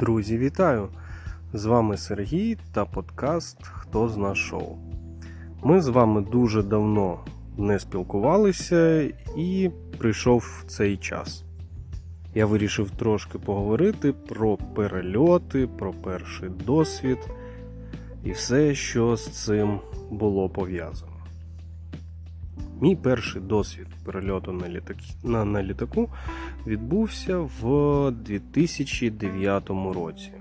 Друзі, вітаю! З вами Сергій та подкаст Хто зна шоу. Ми з вами дуже давно не спілкувалися і прийшов цей час. Я вирішив трошки поговорити про перельоти, про перший досвід і все, що з цим було пов'язано. Мій перший досвід перельоту на, літак... на, на літаку відбувся в 2009 році.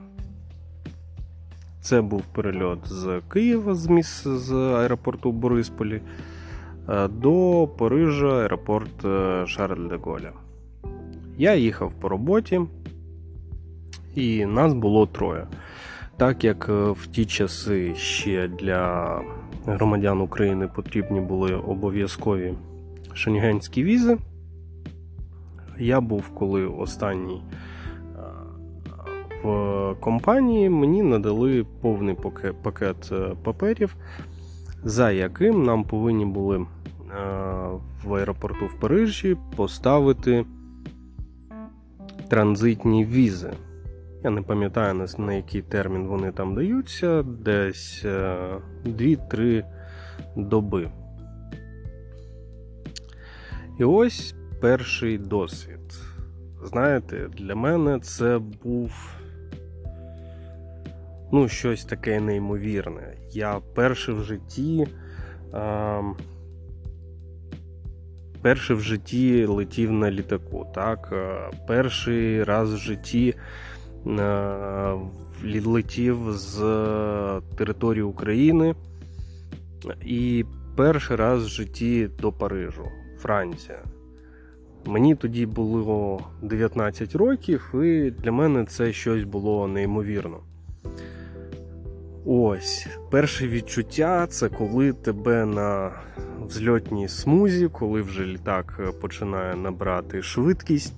Це був перельот з Києва з міс... з аеропорту Борисполі е, до Парижа аеропорт е, Шарль де Голля. Я їхав по роботі, і нас було троє. Так як е, в ті часи ще для громадян України потрібні були обов'язкові шенгенські візи, я був коли останній в компанії, мені надали повний пакет е, паперів, за яким нам повинні були е, в аеропорту в Парижі поставити транзитні візи. Я не пам'ятаю, на який термін вони там даються, десь 2-3 е, доби. І ось перший досвід. Знаєте, для мене це був ну, щось таке неймовірне. Я перший в житті. А, перший в житті летів на літаку. так? Перший раз в житті летів з території України і перший раз в житті до Парижу, Франція. Мені тоді було 19 років, і для мене це щось було неймовірно. Ось, перше відчуття це коли тебе на взльотній смузі, коли вже літак починає набрати швидкість,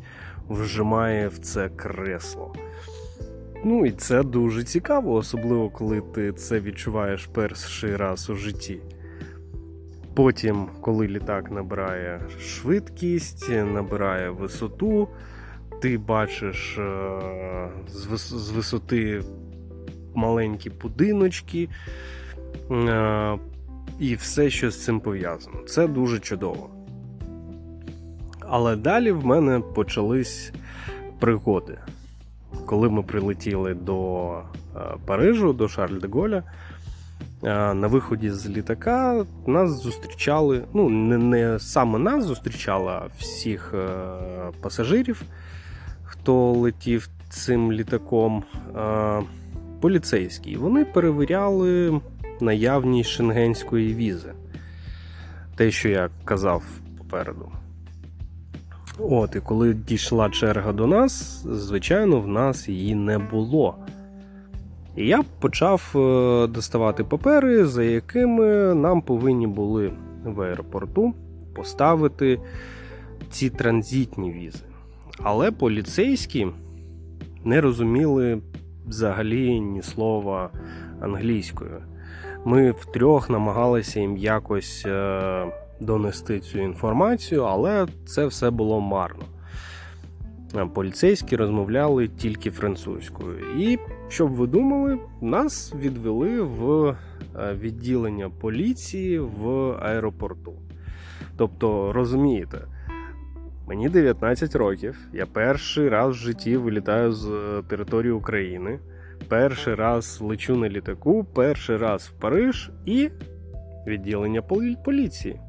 вжимає в це кресло. Ну і це дуже цікаво, особливо коли ти це відчуваєш перший раз у житті. Потім, коли літак набирає швидкість, набирає висоту, ти бачиш е, з висоти маленькі будиночки е, і все, що з цим пов'язано. Це дуже чудово. Але далі в мене почались пригоди коли ми прилетіли до е, Парижу, до Шарль де Голля, е, на виході з літака нас зустрічали. Ну, не не саме нас зустрічали, а всіх е, пасажирів, хто летів цим літаком. Поліцейські. Вони перевіряли наявність шенгенської візи. Те, що я казав попереду. От, І коли дійшла черга до нас, звичайно, в нас її не було. І я почав е, доставати папери, за якими нам повинні були в аеропорту поставити ці транзитні візи. Але поліцейські не розуміли взагалі ні слова англійською. Ми втрьох намагалися їм якось. Е, донести цю інформацію, але це все було марно. Поліцейські розмовляли тільки французькою. І, щоб ви думали, нас відвели в е, відділення поліції в аеропорту. Тобто, розумієте, мені 19 років, я перший раз в житті вилітаю з е, території України, перший раз лечу на літаку, перший раз в Париж і відділення поліції.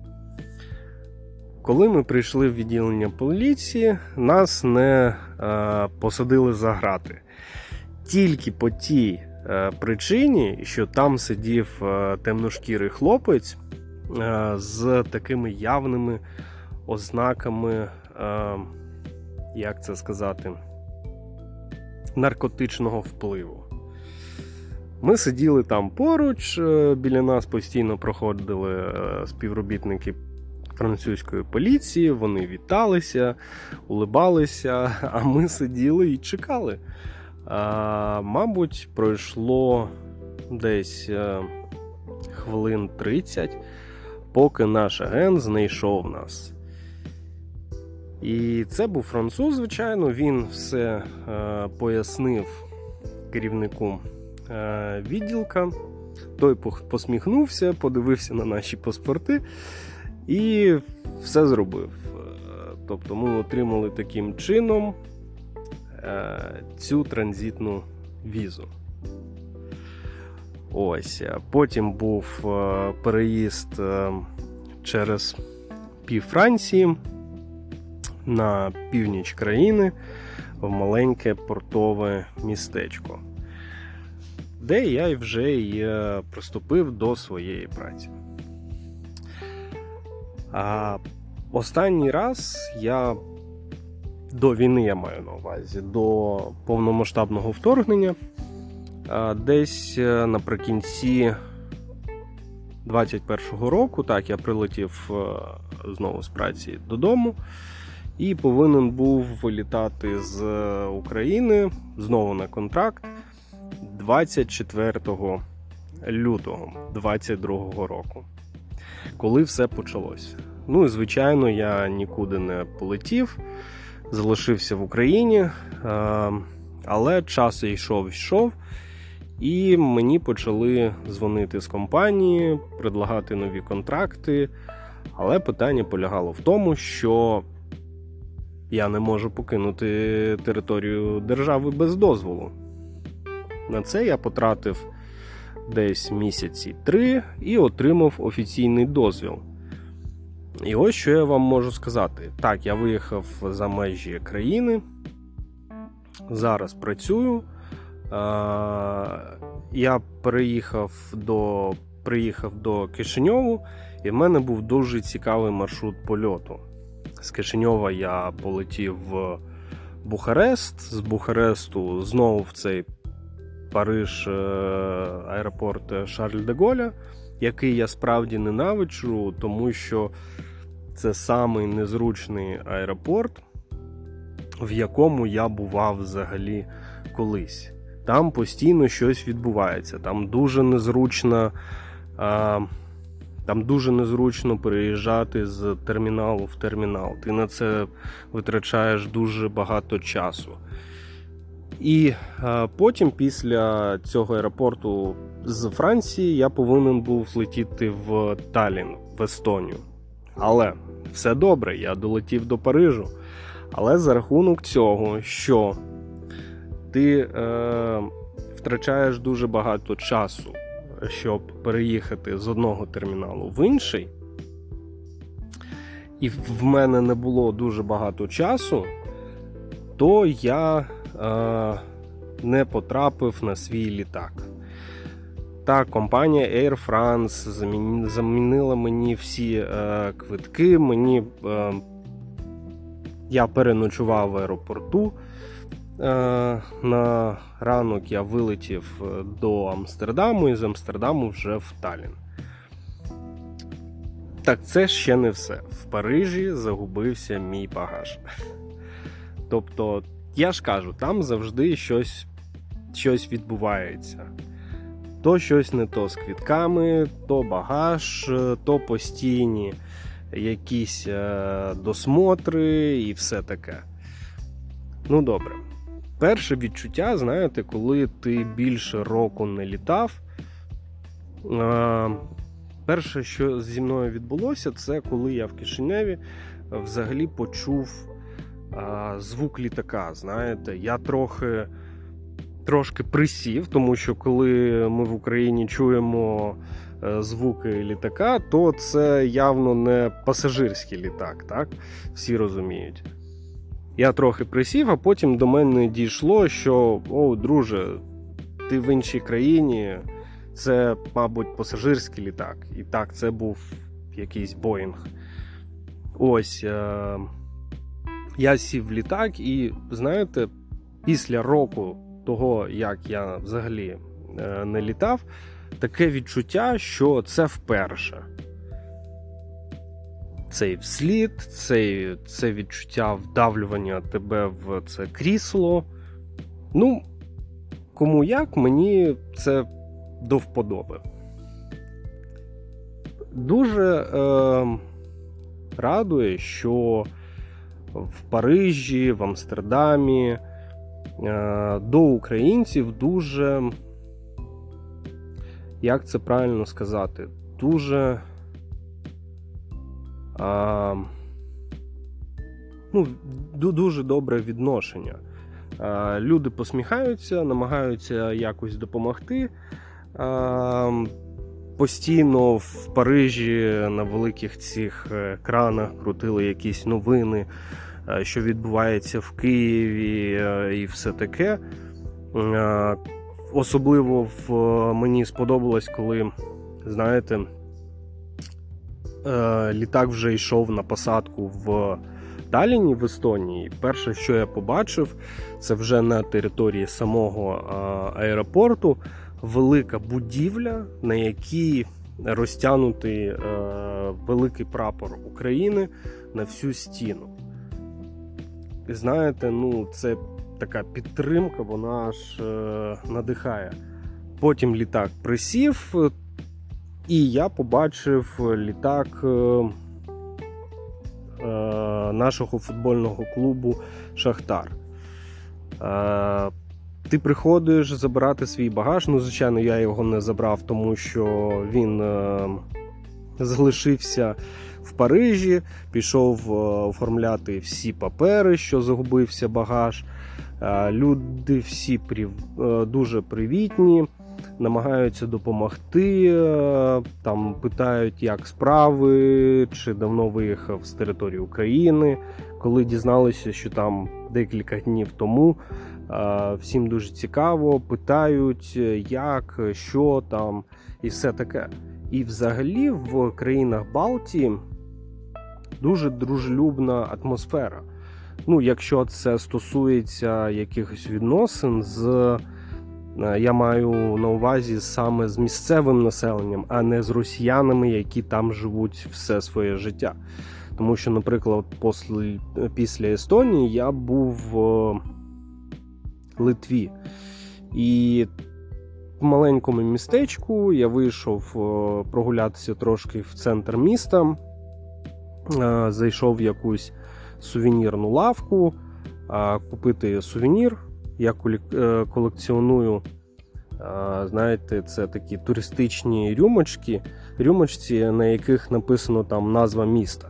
Коли ми прийшли в відділення поліції, нас не е, посадили за грати. Тільки по тій е, причині, що там сидів е, темношкірий хлопець е, з такими явними ознаками, е, як це сказати, наркотичного впливу. Ми сиділи там поруч, е, біля нас постійно проходили е, співробітники французької поліції, вони віталися, улибалися, а ми сиділи і чекали. А, Мабуть, пройшло десь е, хвилин 30, поки наш агент знайшов нас. І це був француз, звичайно, він все е, пояснив керівнику е, відділка. Той посміхнувся, подивився на наші паспорти і все зробив. Е, тобто ми отримали таким чином цю транзитну візу. Ось. Потім був переїзд через пів Франції на північ країни в маленьке портове містечко, де я вже й е, приступив до своєї праці. А Останній раз я до війни я маю на увазі, до повномасштабного вторгнення, десь е, наприкінці 21-го року, так, я прилетів е, знову з праці додому і повинен був вилітати з України знову на контракт 24 лютого 22 року, коли все почалося. Ну і звичайно, я нікуди не полетів, залишився в Україні, е, але час йшов йшов. І мені почали дзвонити з компанії, предлагати нові контракти. Але питання полягало в тому, що я не можу покинути територію держави без дозволу. На це я потратив десь місяці три і отримав офіційний дозвіл. І ось що я вам можу сказати. Так, я виїхав за межі країни, зараз працюю. Я переїхав до приїхав до Кишиньову, і в мене був дуже цікавий маршрут польоту. З Кишиньова я полетів в Бухарест, з Бухаресту знову в цей Париж е, аеропорт Шарль де Голля, який я справді ненавиджу, тому що це самий незручний аеропорт, в якому я бував взагалі колись. Там постійно щось відбувається, там дуже незручно. А, там дуже незручно переїжджати з терміналу в термінал. Ти на це витрачаєш дуже багато часу. І потім, після цього аеропорту з Франції, я повинен був летіти в Талін, в Естонію. Але все добре, я долетів до Парижу. Але за рахунок цього, що ти е, втрачаєш дуже багато часу щоб переїхати з одного терміналу в інший, і в мене не було дуже багато часу, то я е, не потрапив на свій літак. Та компанія Air France замінила мені всі е, квитки. Мені е, Я переночував в аеропорту. Е, на ранок я вилетів е, до Амстердаму і з Амстердаму вже в Талін. Так, це ще не все. В Парижі загубився мій багаж. Тобто, я ж кажу, там завжди щось щось відбувається. То щось не то з квітками, то багаж, то постійні якісь е, досмотри і все таке. Ну, добре. Перше відчуття, знаєте, коли ти більше року не літав. Перше, що зі мною відбулося, це коли я в Кишиневі взагалі почув звук літака. Знаєте, я трохи трошки присів, тому що коли ми в Україні чуємо е, звуки літака, то це явно не пасажирський літак, так? Всі розуміють. Я трохи присів, а потім до мене дійшло, що о, друже, ти в іншій країні, це, мабуть, пасажирський літак. І так, це був якийсь Боїнг. Ось е- я сів в літак, і знаєте, після року того, як я взагалі не літав, таке відчуття, що це вперше цей вслід, цей, це відчуття вдавлювання тебе в це крісло. Ну, кому як, мені це до вподоби. Дуже е, радує, що в Парижі, в Амстердамі е, до українців дуже, як це правильно сказати, дуже а, ну, дуже добре відношення. А, люди посміхаються, намагаються якось допомогти. Постійно в Парижі на великих цих екранах крутили якісь новини, що відбувається в Києві і все таке. Особливо в мені сподобалось, коли, знаєте, літак вже йшов на посадку в Таліні в Естонії. Перше, що я побачив, це вже на території самого аеропорту велика будівля, на якій розтягнутий е, великий прапор України на всю стіну. І знаєте, ну це така підтримка, вона аж е, надихає. Потім літак присів, і я побачив літак е, е, нашого футбольного клубу Шахтар. Е, ти приходиш забирати свій багаж. Ну, звичайно, я його не забрав, тому що він е, залишився в Парижі, пішов е, оформляти всі папери, що загубився багаж. Е, люди всі прив... е, дуже привітні, намагаються допомогти. Е, там питають, як справи, чи давно виїхав з території України. Коли дізналися, що там декілька днів тому. Всім дуже цікаво, питають, як, що там, і все таке. І взагалі в країнах Балтії дуже дружелюбна атмосфера. Ну, якщо це стосується якихось відносин з. Е, я маю на увазі саме з місцевим населенням, а не з росіянами, які там живуть все своє життя. Тому що, наприклад, після Естонії я був в Литві. І в маленькому містечку я вийшов е, прогулятися трошки в центр міста, е, зайшов в якусь сувенірну лавку, купити сувенір. Я е, колекціоную, знаєте, це такі туристичні рюмочки, рюмочці, на яких написано там назва міста.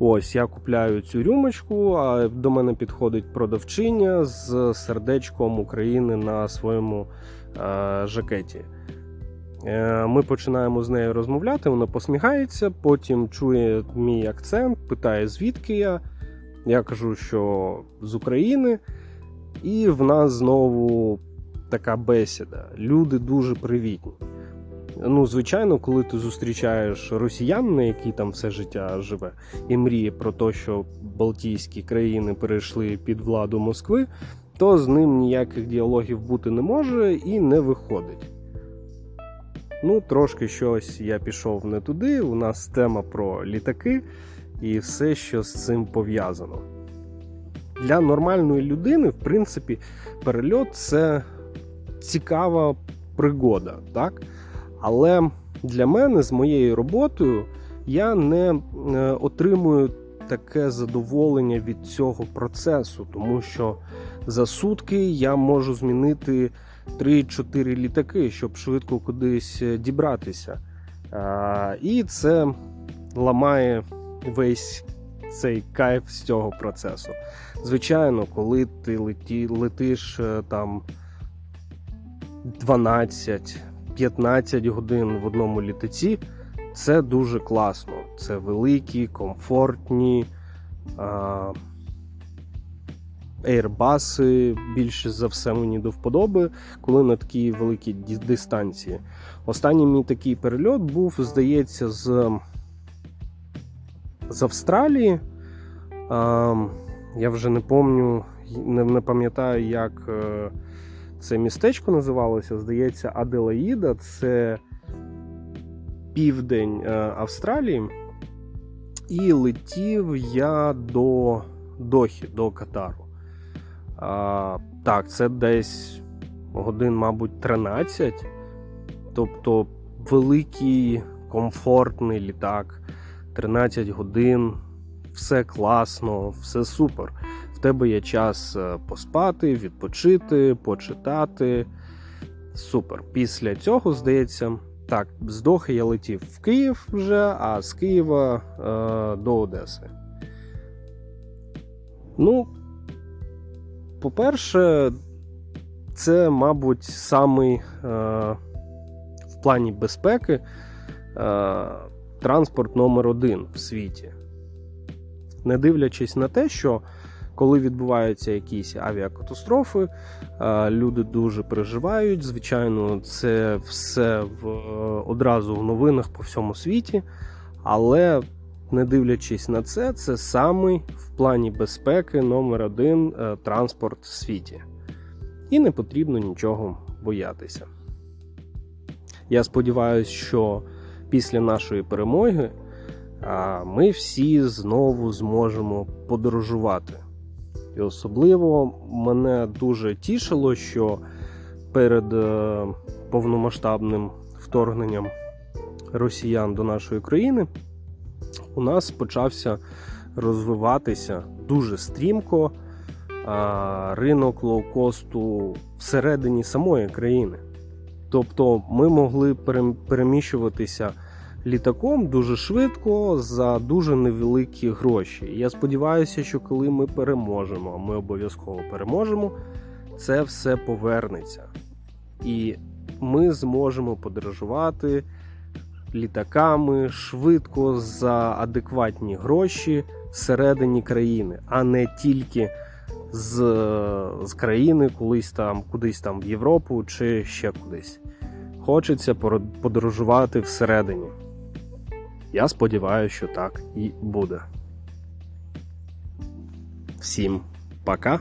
Ось я купляю цю рюмочку, а до мене підходить продавчиня з сердечком України на своєму е, жакеті. Е, Ми починаємо з нею розмовляти, вона посміхається, потім чує мій акцент, питає, звідки я. Я кажу, що з України, і в нас знову така бесіда. Люди дуже привітні. Ну, звичайно, коли ти зустрічаєш росіянина, який там все життя живе, і мріє про те, що Балтійські країни перейшли під владу Москви, то з ним ніяких діалогів бути не може і не виходить. Ну, трошки щось я пішов не туди. У нас тема про літаки і все, що з цим пов'язано. Для нормальної людини, в принципі, перельот це цікава пригода. так? Але для мене з моєю роботою я не е, отримую таке задоволення від цього процесу, тому що за сутки я можу змінити 3-4 літаки, щоб швидко кудись е, дібратися. І це ламає весь цей кайф з цього процесу. Звичайно, коли ти леті, летиш е, там 12 15 годин в одному літаці це дуже класно. Це великі, комфортні а, ейрбаси, більше за все мені до вподоби, коли на такій великій дистанції. Останній мій такий перельот був, здається, з з Австралії. А, Я вже не пам'ятаю, не, пам'ятаю, як. Е, це містечко називалося, здається, Аделаїда, це південь е, Австралії. І летів я до Дохі, до Катару. А, Так, це десь годин, мабуть, 13. Тобто великий, комфортний літак, 13 годин, все класно, все супер. в тебе є час е, поспати, відпочити, почитати. Супер. Після цього, здається, так, з Дохи я летів в Київ вже, а з Києва е, до Одеси. Ну, по-перше, це, мабуть, самий е, в плані безпеки е, транспорт номер один в світі. Не дивлячись на те, що коли відбуваються якісь авіакатастрофи, е, люди дуже переживають. Звичайно, це все в, одразу в новинах по всьому світі. Але не дивлячись на це, це самий в плані безпеки номер один е, транспорт в світі. І не потрібно нічого боятися. Я сподіваюся, що після нашої перемоги ми всі знову зможемо подорожувати. І особливо мене дуже тішило, що перед е, повномасштабним вторгненням росіян до нашої країни у нас почався розвиватися дуже стрімко ринок лоукосту всередині самої країни. Тобто ми могли перем- переміщуватися літаком дуже швидко за дуже невеликі гроші. Я сподіваюся, що коли ми переможемо, а ми обов'язково переможемо, це все повернеться. І ми зможемо подорожувати літаками швидко за адекватні гроші всередині країни, а не тільки з, з країни колись там, кудись там в Європу чи ще кудись. Хочеться подорожувати всередині. Я сподіваюся, що так і буде. Всім пока!